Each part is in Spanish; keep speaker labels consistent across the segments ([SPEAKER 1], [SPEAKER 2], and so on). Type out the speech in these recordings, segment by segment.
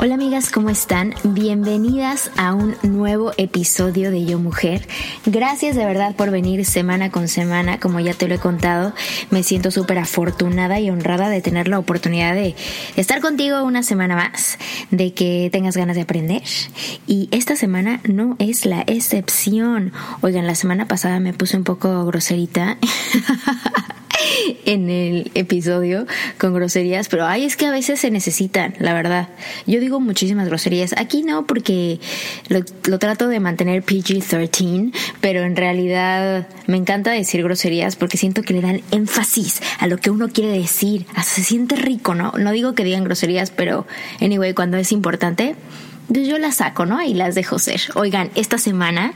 [SPEAKER 1] Hola amigas, ¿cómo están? Bienvenidas a un nuevo episodio de Yo Mujer. Gracias de verdad por venir semana con semana, como ya te lo he contado. Me siento súper afortunada y honrada de tener la oportunidad de estar contigo una semana más, de que tengas ganas de aprender. Y esta semana no es la excepción. Oigan, la semana pasada me puse un poco groserita. en el episodio con groserías, pero ay, es que a veces se necesitan, la verdad. Yo digo muchísimas groserías. Aquí no, porque lo, trato de mantener PG-13, pero en realidad me encanta decir groserías porque siento que le dan énfasis a lo que uno quiere decir. Se siente rico, ¿no? No digo que digan groserías, pero anyway, cuando es importante, yo las saco, ¿no? Y las dejo ser. Oigan, esta semana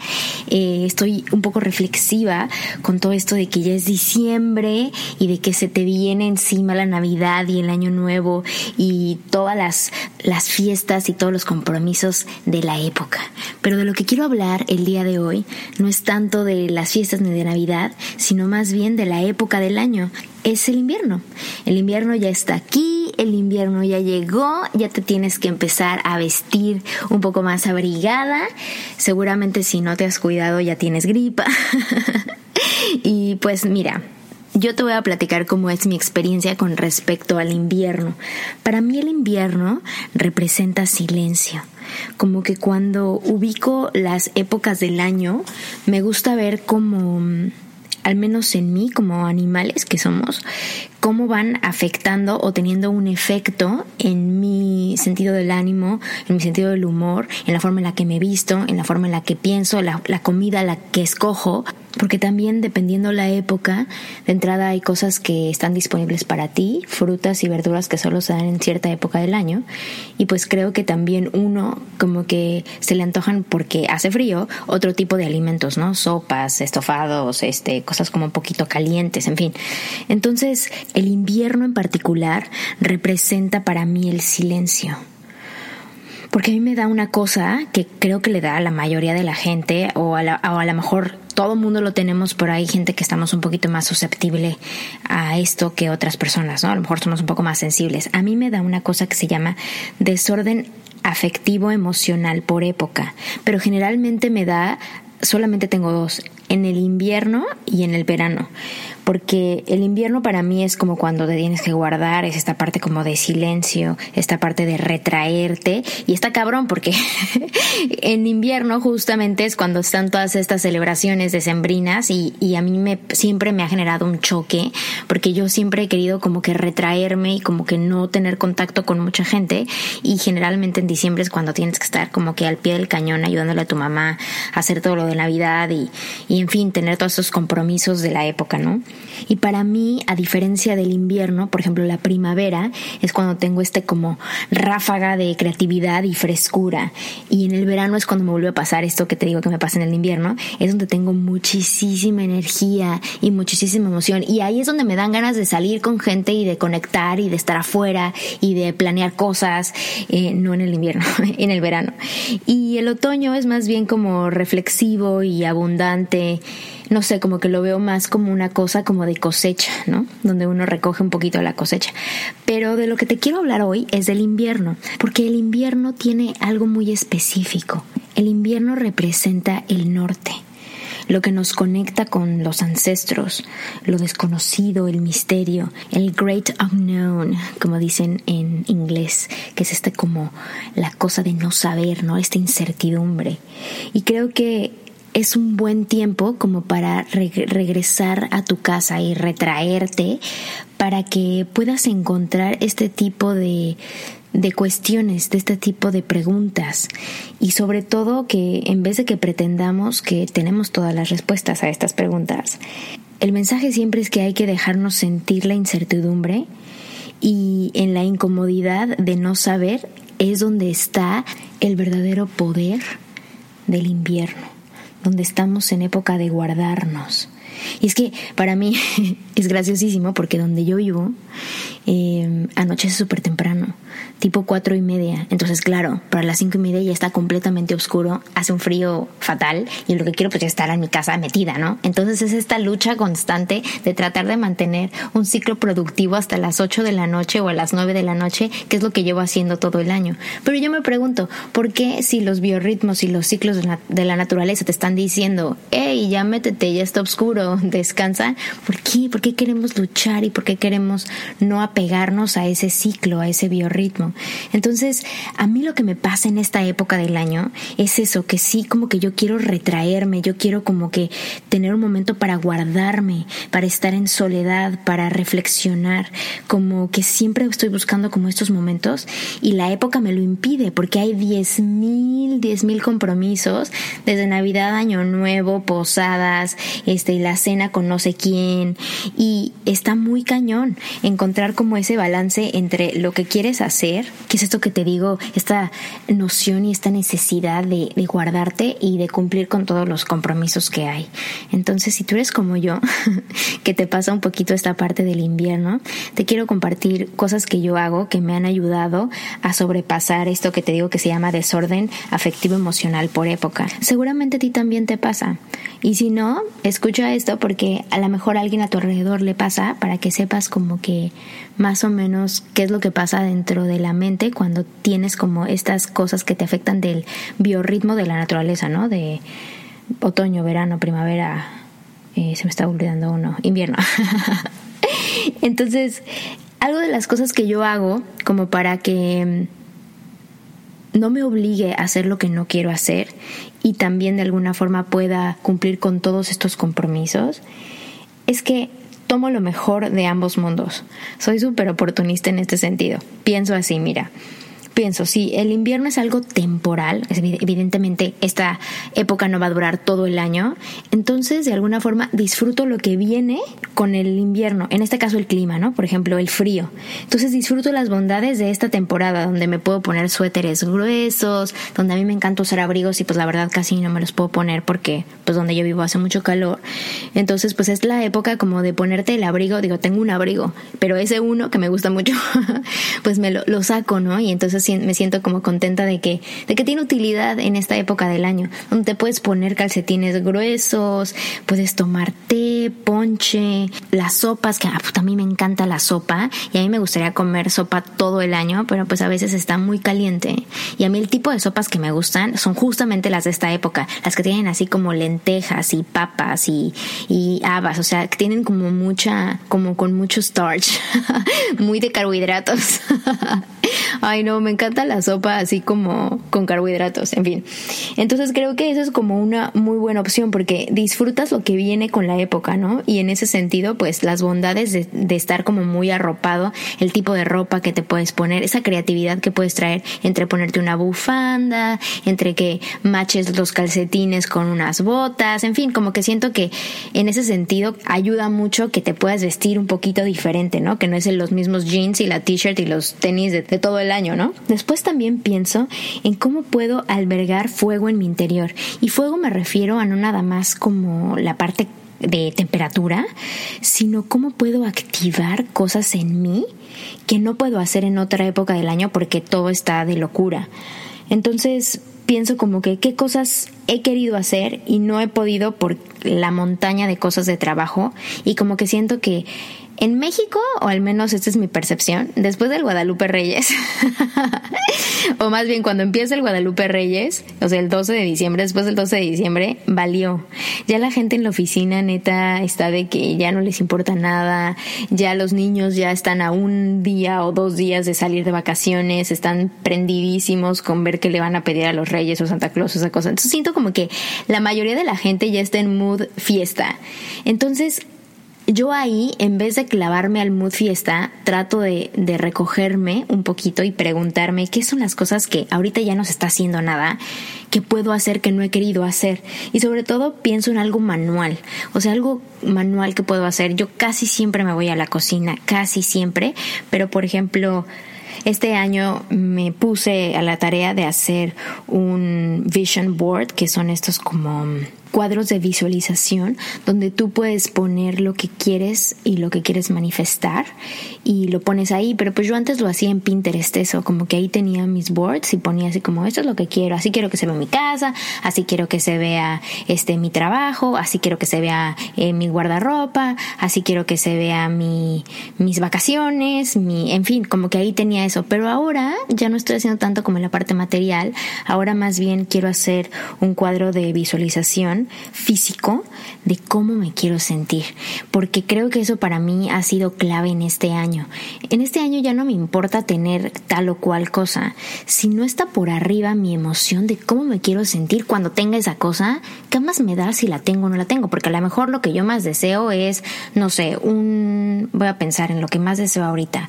[SPEAKER 1] eh, estoy un poco reflexiva con todo esto de que ya es diciembre y de que se te viene encima la Navidad y el Año Nuevo y todas las, las fiestas y todos los compromisos de la época. Pero de lo que quiero hablar el día de hoy no es tanto de las fiestas ni de Navidad, sino más bien de la época del año. Es el invierno. El invierno ya está aquí el invierno ya llegó, ya te tienes que empezar a vestir un poco más abrigada. Seguramente si no te has cuidado ya tienes gripa. y pues mira, yo te voy a platicar cómo es mi experiencia con respecto al invierno. Para mí el invierno representa silencio. Como que cuando ubico las épocas del año, me gusta ver como al menos en mí como animales que somos, cómo van afectando o teniendo un efecto en mi sentido del ánimo, en mi sentido del humor, en la forma en la que me visto, en la forma en la que pienso, la, la comida la que escojo, porque también dependiendo la época, de entrada hay cosas que están disponibles para ti, frutas y verduras que solo se dan en cierta época del año, y pues creo que también uno como que se le antojan porque hace frío otro tipo de alimentos, ¿no? Sopas, estofados, este, cosas como un poquito calientes, en fin. Entonces, el invierno en particular representa para mí el silencio porque a mí me da una cosa que creo que le da a la mayoría de la gente o a, o a lo mejor todo mundo lo tenemos, pero hay gente que estamos un poquito más susceptible a esto que otras personas, ¿no? A lo mejor somos un poco más sensibles. A mí me da una cosa que se llama desorden afectivo emocional por época, pero generalmente me da solamente tengo dos, en el invierno y en el verano porque el invierno para mí es como cuando te tienes que guardar, es esta parte como de silencio, esta parte de retraerte y está cabrón porque en invierno justamente es cuando están todas estas celebraciones decembrinas y, y a mí me siempre me ha generado un choque porque yo siempre he querido como que retraerme y como que no tener contacto con mucha gente y generalmente en diciembre es cuando tienes que estar como que al pie del cañón ayudándole a tu mamá a hacer todo lo de Navidad y, y en fin tener todos esos compromisos de la época, ¿no? Y para mí, a diferencia del invierno, por ejemplo, la primavera es cuando tengo este como ráfaga de creatividad y frescura. Y en el verano es cuando me vuelve a pasar esto que te digo que me pasa en el invierno, es donde tengo muchísima energía y muchísima emoción. Y ahí es donde me dan ganas de salir con gente y de conectar y de estar afuera y de planear cosas, eh, no en el invierno, en el verano. Y el otoño es más bien como reflexivo y abundante no sé, como que lo veo más como una cosa como de cosecha, ¿no? Donde uno recoge un poquito la cosecha. Pero de lo que te quiero hablar hoy es del invierno, porque el invierno tiene algo muy específico. El invierno representa el norte. lo que nos conecta con los ancestros, lo desconocido, el misterio, el great unknown, como dicen en inglés, que es este como la cosa de no saber, ¿no? Esta incertidumbre. Y creo que es un buen tiempo como para regresar a tu casa y retraerte para que puedas encontrar este tipo de, de cuestiones, de este tipo de preguntas. Y sobre todo que en vez de que pretendamos que tenemos todas las respuestas a estas preguntas, el mensaje siempre es que hay que dejarnos sentir la incertidumbre y en la incomodidad de no saber es donde está el verdadero poder del invierno donde estamos en época de guardarnos. Y es que para mí es graciosísimo porque donde yo vivo eh, anochece súper temprano tipo cuatro y media. Entonces, claro, para las cinco y media ya está completamente oscuro, hace un frío fatal y lo que quiero pues es estar en mi casa metida, ¿no? Entonces es esta lucha constante de tratar de mantener un ciclo productivo hasta las ocho de la noche o a las nueve de la noche, que es lo que llevo haciendo todo el año. Pero yo me pregunto, ¿por qué si los biorritmos y los ciclos de la naturaleza te están diciendo, hey, ya métete, ya está oscuro, descansa? ¿Por qué? ¿Por qué queremos luchar y por qué queremos no apegarnos a ese ciclo, a ese biorritmo? Entonces, a mí lo que me pasa en esta época del año es eso, que sí, como que yo quiero retraerme, yo quiero como que tener un momento para guardarme, para estar en soledad, para reflexionar, como que siempre estoy buscando como estos momentos y la época me lo impide porque hay diez mil, diez mil compromisos desde Navidad, Año Nuevo, posadas, este, y la cena con no sé quién y está muy cañón encontrar como ese balance entre lo que quieres hacer ¿Qué es esto que te digo? Esta noción y esta necesidad de, guardarte y de cumplir con todos los compromisos que hay. Entonces, si tú eres como yo, que te pasa un poquito esta parte del invierno, te quiero compartir cosas que yo hago que me han ayudado a sobrepasar esto que te digo que se llama desorden afectivo emocional por época. Seguramente a ti también te pasa. Y si no, escucha esto porque a lo mejor a alguien a tu alrededor le pasa para que sepas como que más o menos qué es lo que pasa dentro de la mente cuando tienes como estas cosas que te afectan del biorritmo de la naturaleza, ¿no? De otoño, verano, primavera, eh, se me está olvidando uno, invierno. Entonces, algo de las cosas que yo hago como para que mm, no me obligue a hacer lo que no quiero hacer y también de alguna forma pueda cumplir con todos estos compromisos, es que tomo lo mejor de ambos mundos. Soy súper oportunista en este sentido. Pienso así, mira, pienso, si el invierno es algo temporal, evidentemente esta época no va a durar todo el año, entonces de alguna forma disfruto lo que viene con el invierno, en este caso el clima, ¿no? Por ejemplo, el frío. Entonces disfruto las bondades de esta temporada donde me puedo poner suéteres gruesos, donde a mí me encanta usar abrigos y pues la verdad casi no me los puedo poner porque pues donde yo vivo hace mucho calor. Entonces pues es la época como de ponerte el abrigo, digo, tengo un abrigo, pero ese uno que me gusta mucho, pues me lo, lo saco, ¿no? Y entonces me siento como contenta de que, de que tiene utilidad en esta época del año, donde te puedes poner calcetines gruesos, puedes tomar té, ponche, las sopas, que ah, a mí me encanta la sopa y a mí me gustaría comer sopa todo el año, pero pues a veces está muy caliente. Y a mí el tipo de sopas que me gustan son justamente las de esta época, las que tienen así como lentejas y papas y, y habas, o sea, que tienen como mucha, como con mucho starch, muy de carbohidratos. Ay, no, me encanta la sopa así como con carbohidratos, en fin. Entonces creo que eso es como una muy buena opción porque disfrutas lo que viene con la época, ¿no? Y en ese sentido, pues las bondades de, de estar como muy arropado, el tipo de ropa que te puedes poner, esa creatividad que puedes traer entre ponerte una bufanda, entre que maches los calcetines con unas botas, en fin, como que siento que en ese sentido ayuda mucho que te puedas vestir un poquito diferente, ¿no? Que no es en los mismos jeans y la t-shirt y los tenis de, de todo el año, ¿no? Después también pienso en cómo puedo albergar fuego en mi interior. Y fuego me refiero a no nada más como la parte de temperatura, sino cómo puedo activar cosas en mí que no puedo hacer en otra época del año porque todo está de locura. Entonces pienso como que qué cosas he querido hacer y no he podido por la montaña de cosas de trabajo y como que siento que En México, o al menos esta es mi percepción, después del Guadalupe Reyes, o más bien cuando empieza el Guadalupe Reyes, o sea, el 12 de diciembre, después del 12 de diciembre, valió. Ya la gente en la oficina neta está de que ya no les importa nada, ya los niños ya están a un día o dos días de salir de vacaciones, están prendidísimos con ver qué le van a pedir a los Reyes o Santa Claus, o esa cosa. Entonces siento como que la mayoría de la gente ya está en mood fiesta. Entonces, yo ahí, en vez de clavarme al mood fiesta, trato de, de, recogerme un poquito y preguntarme qué son las cosas que ahorita ya no se está haciendo nada, que puedo hacer que no he querido hacer. Y sobre todo pienso en algo manual, o sea, algo manual que puedo hacer. Yo casi siempre me voy a la cocina, casi siempre, pero por ejemplo, este año me puse a la tarea de hacer un vision board, que son estos como cuadros de visualización donde tú puedes poner lo que quieres y lo que quieres manifestar y lo pones ahí, pero pues yo antes lo hacía en Pinterest eso, como que ahí tenía mis boards y ponía así como esto es lo que quiero, así quiero que se vea mi casa, así quiero que se vea este mi trabajo, así quiero que se vea eh, mi guardarropa, así quiero que se vea mi mis vacaciones, mi en fin, como que ahí tenía eso, pero ahora ya no estoy haciendo tanto como en la parte material, ahora más bien quiero hacer un cuadro de visualización físico de cómo me quiero sentir, porque creo que eso para mí ha sido clave en este año. En este año ya no me importa tener tal o cual cosa, si no está por arriba mi emoción de cómo me quiero sentir cuando tenga esa cosa, ¿qué más me da si la tengo o no la tengo? Porque a lo mejor lo que yo más deseo es, no sé, un, voy a pensar en lo que más deseo ahorita,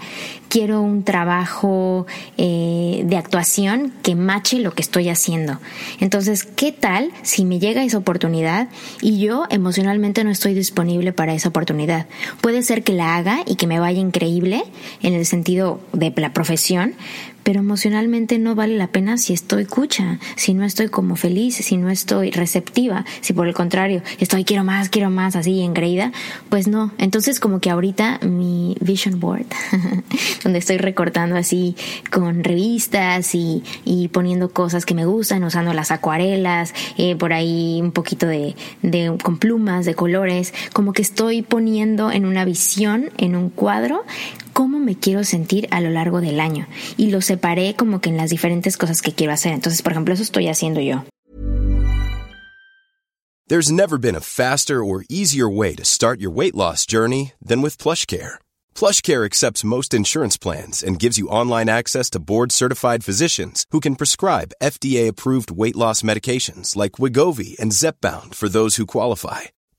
[SPEAKER 1] quiero un trabajo eh, de actuación que mache lo que estoy haciendo. Entonces, ¿qué tal si me llega esa oportunidad y yo emocionalmente no estoy disponible para esa oportunidad? Puede ser que la haga y que me vaya increíble en el sentido de la profesión, pero emocionalmente no vale la pena si estoy cucha, si no estoy como feliz, si no estoy receptiva, si por el contrario estoy quiero más, quiero más, así engreída, pues no. Entonces como que ahorita mi vision board, donde estoy recortando así con revistas y, y, poniendo cosas que me gustan, usando las acuarelas, eh, por ahí un poquito de, de con plumas, de colores, como que estoy poniendo en una visión, en un cuadro, cómo me quiero sentir a lo largo del año y lo separé como que en las diferentes cosas que quiero hacer. Entonces, por ejemplo, eso estoy haciendo yo.
[SPEAKER 2] There's never been a faster or easier way to start your weight loss journey than with PlushCare. PlushCare accepts most insurance plans and gives you online access to board-certified physicians who can prescribe FDA-approved weight loss medications like Wigovi and Zepbound for those who qualify.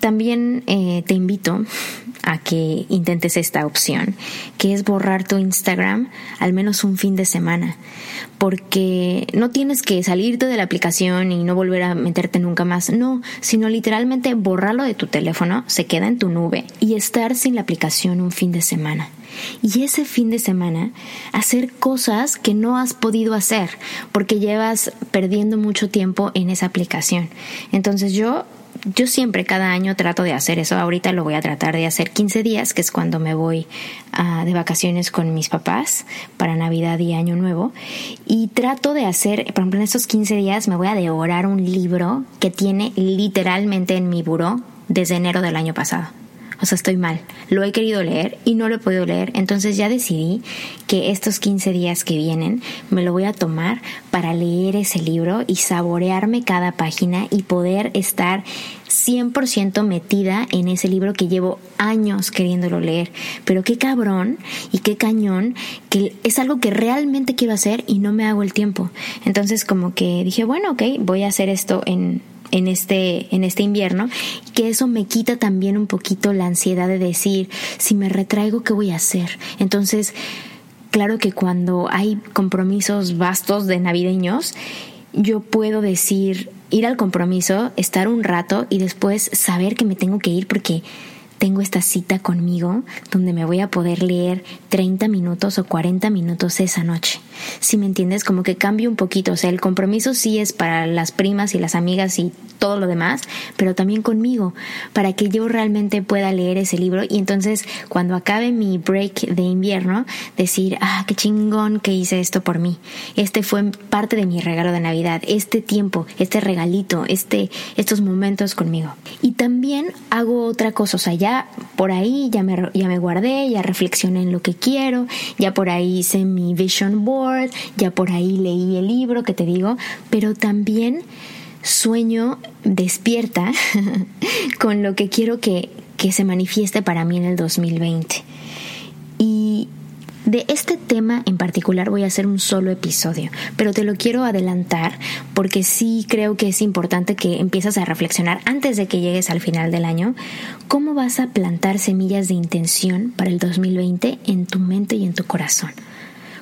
[SPEAKER 1] También eh, te invito a que intentes esta opción, que es borrar tu Instagram al menos un fin de semana, porque no tienes que salirte de la aplicación y no volver a meterte nunca más, no, sino literalmente borrarlo de tu teléfono, se queda en tu nube y estar sin la aplicación un fin de semana. Y ese fin de semana hacer cosas que no has podido hacer porque llevas perdiendo mucho tiempo en esa aplicación. Entonces yo yo siempre cada año trato de hacer eso. Ahorita lo voy a tratar de hacer 15 días, que es cuando me voy uh, de vacaciones con mis papás para Navidad y Año Nuevo. Y trato de hacer, por ejemplo, en estos 15 días me voy a devorar un libro que tiene literalmente en mi buró desde enero del año pasado. O sea, estoy mal. Lo he querido leer y no lo he podido leer. Entonces ya decidí que estos 15 días que vienen me lo voy a tomar para leer ese libro y saborearme cada página y poder estar 100% metida en ese libro que llevo años queriéndolo leer. Pero qué cabrón y qué cañón que es algo que realmente quiero hacer y no me hago el tiempo. Entonces como que dije, bueno, ok, voy a hacer esto en en este, en este invierno, que eso me quita también un poquito la ansiedad de decir, si me retraigo, ¿qué voy a hacer? Entonces, claro que cuando hay compromisos vastos de navideños, yo puedo decir, ir al compromiso, estar un rato y después saber que me tengo que ir porque tengo esta cita conmigo donde me voy a poder leer 30 minutos o 40 minutos esa noche. Si me entiendes, como que cambio un poquito. O sea, el compromiso sí es para las primas y las amigas y todo lo demás, pero también conmigo, para que yo realmente pueda leer ese libro y entonces cuando acabe mi break de invierno, decir, ah, qué chingón que hice esto por mí. Este fue parte de mi regalo de Navidad, este tiempo, este regalito, este, estos momentos conmigo. Y también hago otra cosa, o sea, ya por ahí ya me, ya me guardé, ya reflexioné en lo que quiero, ya por ahí hice mi vision board, ya por ahí leí el libro que te digo, pero también sueño despierta con lo que quiero que, que se manifieste para mí en el 2020. De este tema en particular voy a hacer un solo episodio, pero te lo quiero adelantar porque sí creo que es importante que empieces a reflexionar antes de que llegues al final del año cómo vas a plantar semillas de intención para el 2020 en tu mente y en tu corazón.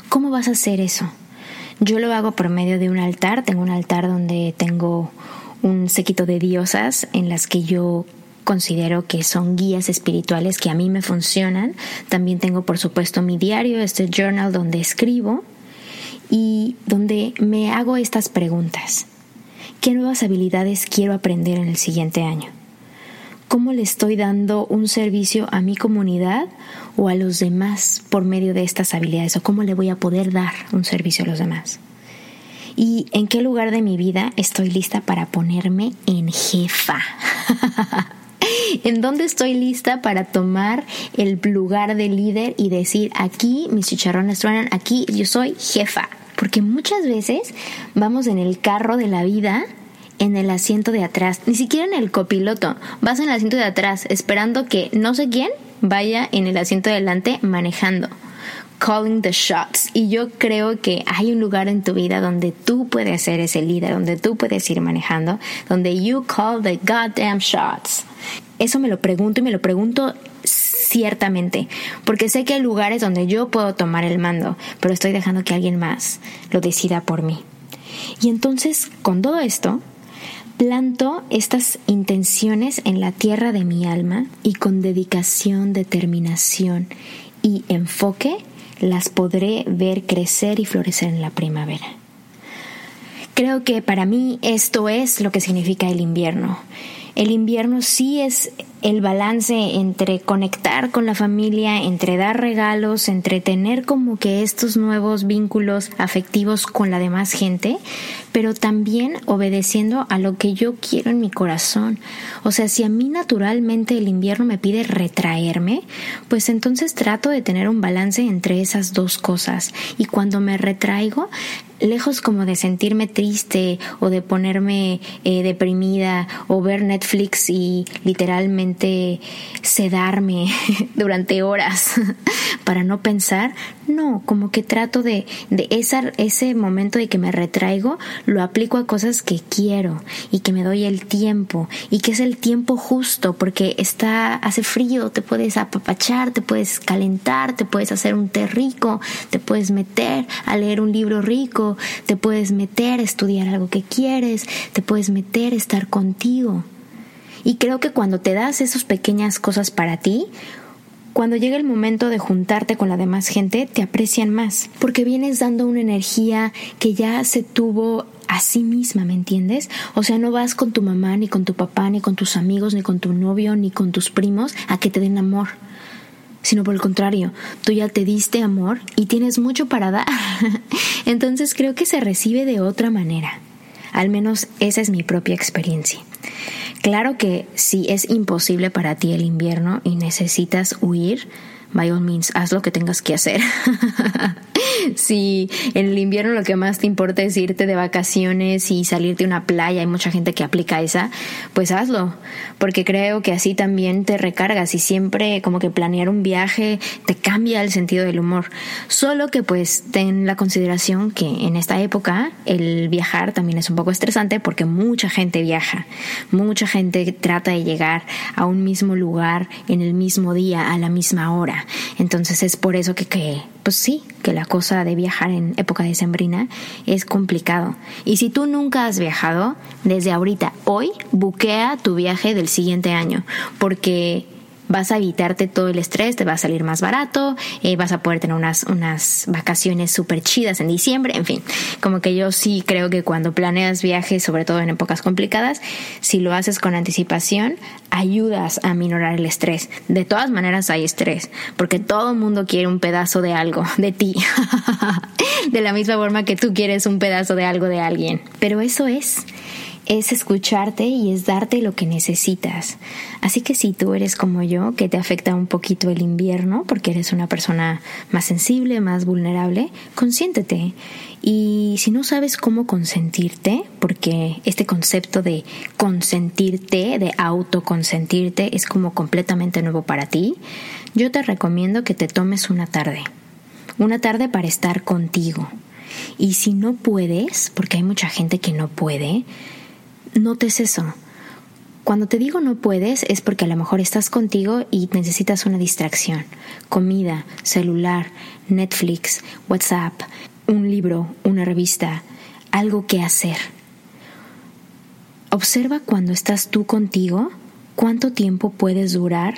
[SPEAKER 1] ¿Cómo vas a hacer eso? Yo lo hago por medio de un altar, tengo un altar donde tengo un séquito de diosas en las que yo considero que son guías espirituales que a mí me funcionan. También tengo, por supuesto, mi diario, este journal donde escribo y donde me hago estas preguntas. ¿Qué nuevas habilidades quiero aprender en el siguiente año? ¿Cómo le estoy dando un servicio a mi comunidad o a los demás por medio de estas habilidades? ¿O cómo le voy a poder dar un servicio a los demás? ¿Y en qué lugar de mi vida estoy lista para ponerme en jefa? ¿En dónde estoy lista para tomar el lugar de líder y decir, aquí mis chicharrones truenan, aquí yo soy jefa? Porque muchas veces vamos en el carro de la vida en el asiento de atrás, ni siquiera en el copiloto, vas en el asiento de atrás esperando que no sé quién vaya en el asiento de delante manejando calling the shots. Y yo creo que hay un lugar en tu vida donde tú puedes ser ese líder, donde tú puedes ir manejando, donde you call the goddamn shots. Eso me lo pregunto y me lo pregunto ciertamente, porque sé que hay lugares donde yo puedo tomar el mando, pero estoy dejando que alguien más lo decida por mí. Y entonces, con todo esto, planto estas intenciones en la tierra de mi alma y con dedicación, determinación y enfoque las podré ver crecer y florecer en la primavera. Creo que para mí esto es lo que significa el invierno. El invierno sí es el balance entre conectar con la familia, entre dar regalos, entre tener como que estos nuevos vínculos afectivos con la demás gente, pero también obedeciendo a lo que yo quiero en mi corazón. O sea, si a mí naturalmente el invierno me pide retraerme, pues entonces trato de tener un balance entre esas dos cosas. Y cuando me retraigo, lejos como de sentirme triste o de ponerme eh, deprimida o ver Netflix y literalmente sedarme durante horas para no pensar, no, como que trato de, ese momento de que me retraigo, lo aplico a cosas que quiero y que me doy el tiempo y que es el tiempo justo porque está, hace frío, te puedes apapachar, te puedes calentar, te puedes hacer un té rico, te puedes meter a leer un libro rico, te puedes meter a estudiar algo que quieres, te puedes meter a estar contigo. Y creo que cuando te das esas pequeñas cosas para ti, cuando llega el momento de juntarte con la demás gente, te aprecian más, porque vienes dando una energía que ya se tuvo a sí misma, ¿me entiendes? O sea, no vas con tu mamá, ni con tu papá, ni con tus amigos, ni con tu novio, ni con tus primos a que te den amor sino por el contrario, tú ya te diste amor y tienes mucho para dar. Entonces creo que se recibe de otra manera. Al menos esa es mi propia experiencia. Claro que si es imposible para ti el invierno y necesitas huir, by all means, haz lo que tengas que hacer. si en el invierno lo que más te importa es irte de vacaciones y salirte a una playa, hay mucha gente que aplica esa, pues hazlo, porque creo que así también te recargas y siempre como que planear un viaje te cambia el sentido del humor. Solo que pues ten la consideración que en esta época el viajar también es un poco estresante porque mucha gente viaja, mucha gente trata de llegar a un mismo lugar en el mismo día, a la misma hora. Entonces es por eso que, que pues sí, que la cosa de viajar en época de sembrina es complicado. Y si tú nunca has viajado, desde ahorita, hoy, buquea tu viaje del siguiente año, porque vas a evitarte todo el estrés, te va a salir más barato, eh, vas a poder tener unas, unas vacaciones súper chidas en diciembre, en fin, como que yo sí creo que cuando planeas viajes, sobre todo en épocas complicadas, si lo haces con anticipación, ayudas a minorar el estrés. De todas maneras hay estrés, porque todo el mundo quiere un pedazo de algo, de ti, de la misma forma que tú quieres un pedazo de algo de alguien. Pero eso es es escucharte y es darte lo que necesitas. Así que si tú eres como yo, que te afecta un poquito el invierno porque eres una persona más sensible, más vulnerable, consiéntete. Y si no sabes cómo consentirte, porque este concepto de consentirte, de autoconsentirte, es como completamente nuevo para ti, yo te recomiendo que te tomes una tarde. Una tarde para estar contigo. Y si no puedes, porque hay mucha gente que no puede, notes eso. Cuando te digo no puedes es porque a lo mejor estás contigo y necesitas una distracción. Comida, celular, Netflix, WhatsApp, un libro, una revista, algo que hacer. Observa cuando estás tú contigo, cuánto tiempo puedes durar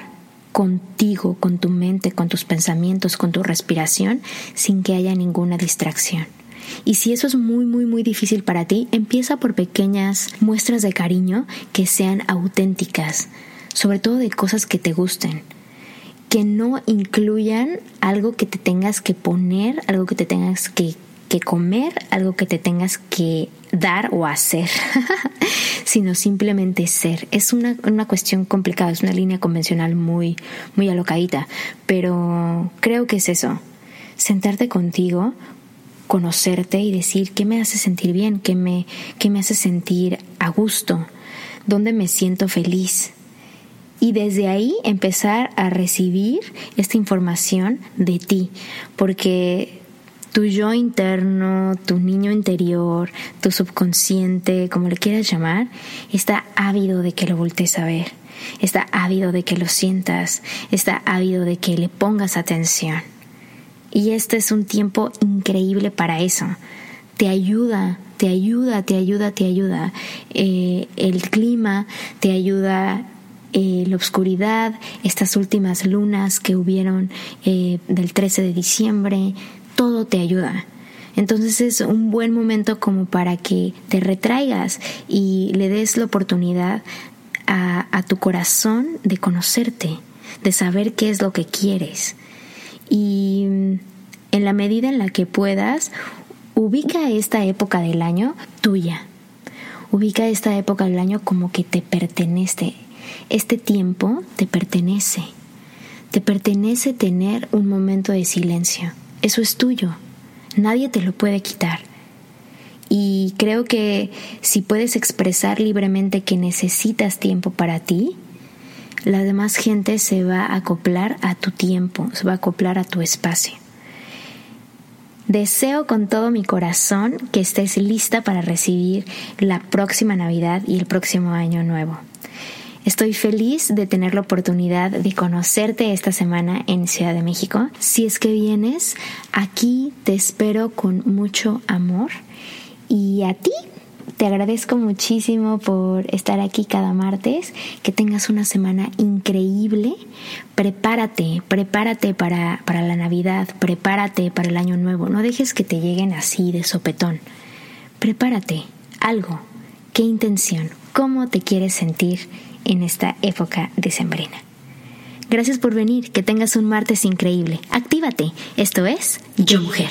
[SPEAKER 1] contigo, con tu mente, con tus pensamientos, con tu respiración, sin que haya ninguna distracción. Y si eso es muy, muy, muy difícil para ti, empieza por pequeñas muestras de cariño que sean auténticas, sobre todo de cosas que te gusten, que no incluyan algo que te tengas que poner, algo que te tengas que, comer, algo que te tengas que dar o hacer, sino simplemente ser. Es una, una, cuestión complicada, es una línea convencional muy, muy alocadita, pero creo que es eso. Sentarte contigo, conocerte y decir qué me hace sentir bien, qué me, qué me hace sentir a gusto, dónde me siento feliz. Y desde ahí empezar a recibir esta información de ti, porque tu yo interno, tu niño interior, tu subconsciente, como le quieras llamar, está ávido de que lo voltees a ver, está ávido de que lo sientas, está ávido de que le pongas atención. Y este es un tiempo increíble para eso. Te ayuda, te ayuda, te ayuda, te ayuda. Eh, el clima te ayuda eh, la oscuridad, estas últimas lunas que hubieron eh, del 13 de diciembre, todo te ayuda. Entonces es un buen momento como para que te retraigas y le des la oportunidad a tu corazón de conocerte, de saber qué es lo que quieres y en la medida en la que puedas, ubica esta época del año tuya. Ubica esta época del año como que te pertenece. Este tiempo te pertenece. Te pertenece tener un momento de silencio. Eso es tuyo. Nadie te lo puede quitar. Y creo que si puedes expresar libremente que necesitas tiempo para ti, la demás gente se va a acoplar a tu tiempo, se va a acoplar a tu espacio. Deseo con todo mi corazón que estés lista para recibir la próxima Navidad y el próximo año nuevo. Estoy feliz de tener la oportunidad de conocerte esta semana en Ciudad de México. Si es que vienes, aquí te espero con mucho amor. Y a ti te agradezco muchísimo por estar aquí cada martes. Que tengas una semana increíble. Prepárate, prepárate para, para la Navidad, prepárate para el Año Nuevo. No dejes que te lleguen así de sopetón. Prepárate, algo. ¿Qué intención? ¿Cómo te quieres sentir en esta época decembrina? Gracias por venir, que tengas un martes increíble. Actívate. Esto es Yo Mujer.